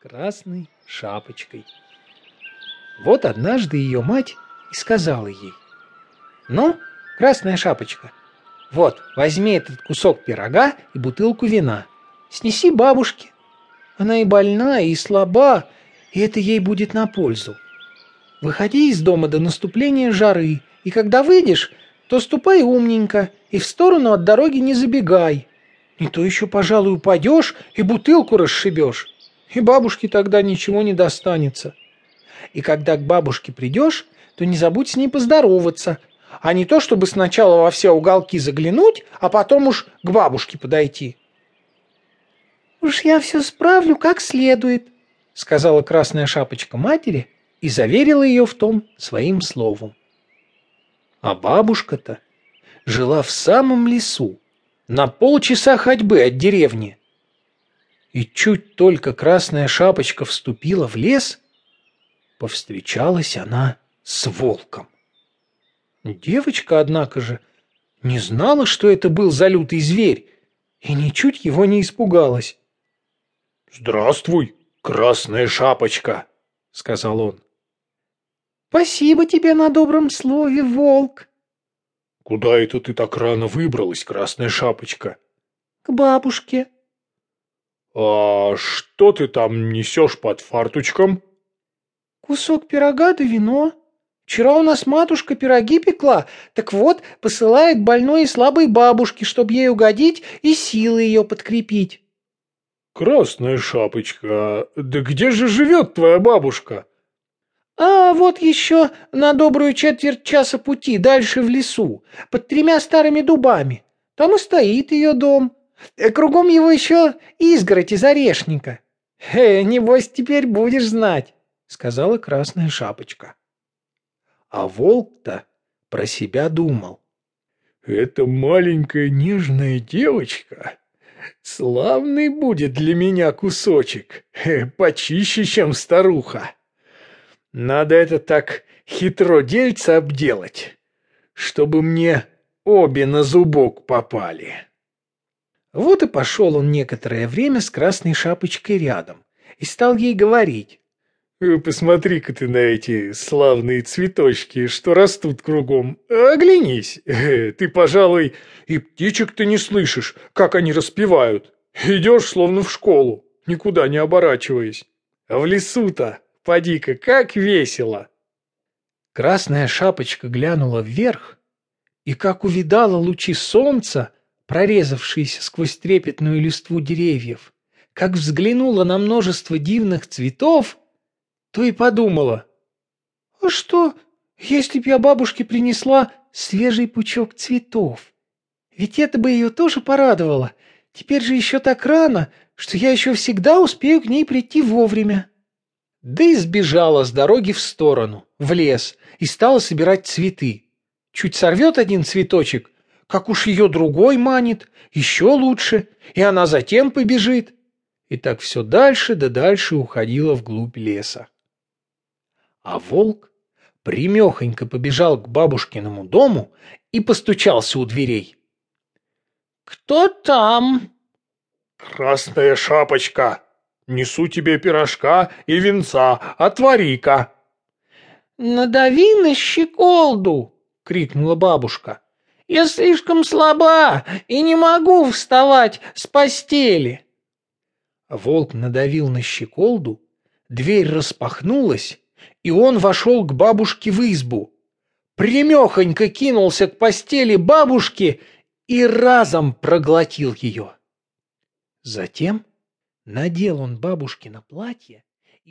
красной шапочкой. Вот однажды ее мать и сказала ей, «Ну, красная шапочка, вот, возьми этот кусок пирога и бутылку вина, снеси бабушке. Она и больна, и слаба, и это ей будет на пользу. Выходи из дома до наступления жары, и когда выйдешь, то ступай умненько и в сторону от дороги не забегай. Не то еще, пожалуй, упадешь и бутылку расшибешь, и бабушке тогда ничего не достанется. И когда к бабушке придешь, то не забудь с ней поздороваться, а не то, чтобы сначала во все уголки заглянуть, а потом уж к бабушке подойти. «Уж я все справлю как следует», — сказала красная шапочка матери и заверила ее в том своим словом. А бабушка-то жила в самом лесу, на полчаса ходьбы от деревни. И чуть только красная шапочка вступила в лес, повстречалась она с волком. Девочка, однако же, не знала, что это был за лютый зверь, и ничуть его не испугалась. «Здравствуй, красная шапочка», — сказал он. «Спасибо тебе на добром слове, волк». «Куда это ты так рано выбралась, красная шапочка?» «К бабушке». «А что ты там несешь под фарточком?» «Кусок пирога да вино». Вчера у нас матушка пироги пекла, так вот, посылает больной и слабой бабушке, чтобы ей угодить и силы ее подкрепить. Красная шапочка, да где же живет твоя бабушка? А вот еще на добрую четверть часа пути дальше в лесу, под тремя старыми дубами. Там и стоит ее дом. Э, кругом его еще изгородь из орешника. Э, небось, теперь будешь знать, сказала красная шапочка. А волк-то про себя думал. «Эта маленькая нежная девочка славный будет для меня кусочек, почище, чем старуха. Надо это так хитро дельца обделать, чтобы мне обе на зубок попали». Вот и пошел он некоторое время с красной шапочкой рядом и стал ей говорить. Э, посмотри-ка ты на эти славные цветочки, что растут кругом. Оглянись. Э, ты, пожалуй, и птичек-то не слышишь, как они распевают. Идешь, словно в школу, никуда не оборачиваясь. А в лесу-то, поди-ка, как весело. Красная шапочка глянула вверх, и как увидала лучи солнца, прорезавшиеся сквозь трепетную листву деревьев, как взглянула на множество дивных цветов, то и подумала. А что, если б я бабушке принесла свежий пучок цветов? Ведь это бы ее тоже порадовало. Теперь же еще так рано, что я еще всегда успею к ней прийти вовремя. Да и сбежала с дороги в сторону, в лес, и стала собирать цветы. Чуть сорвет один цветочек, как уж ее другой манит, еще лучше, и она затем побежит. И так все дальше да дальше уходила вглубь леса. А волк примехонько побежал к бабушкиному дому и постучался у дверей. «Кто там?» «Красная шапочка! Несу тебе пирожка и венца, отвори-ка!» «Надави на щеколду!» — крикнула бабушка. «Я слишком слаба и не могу вставать с постели!» Волк надавил на щеколду, дверь распахнулась, и он вошел к бабушке в избу. Примехонько кинулся к постели бабушки и разом проглотил ее. Затем надел он бабушкино платье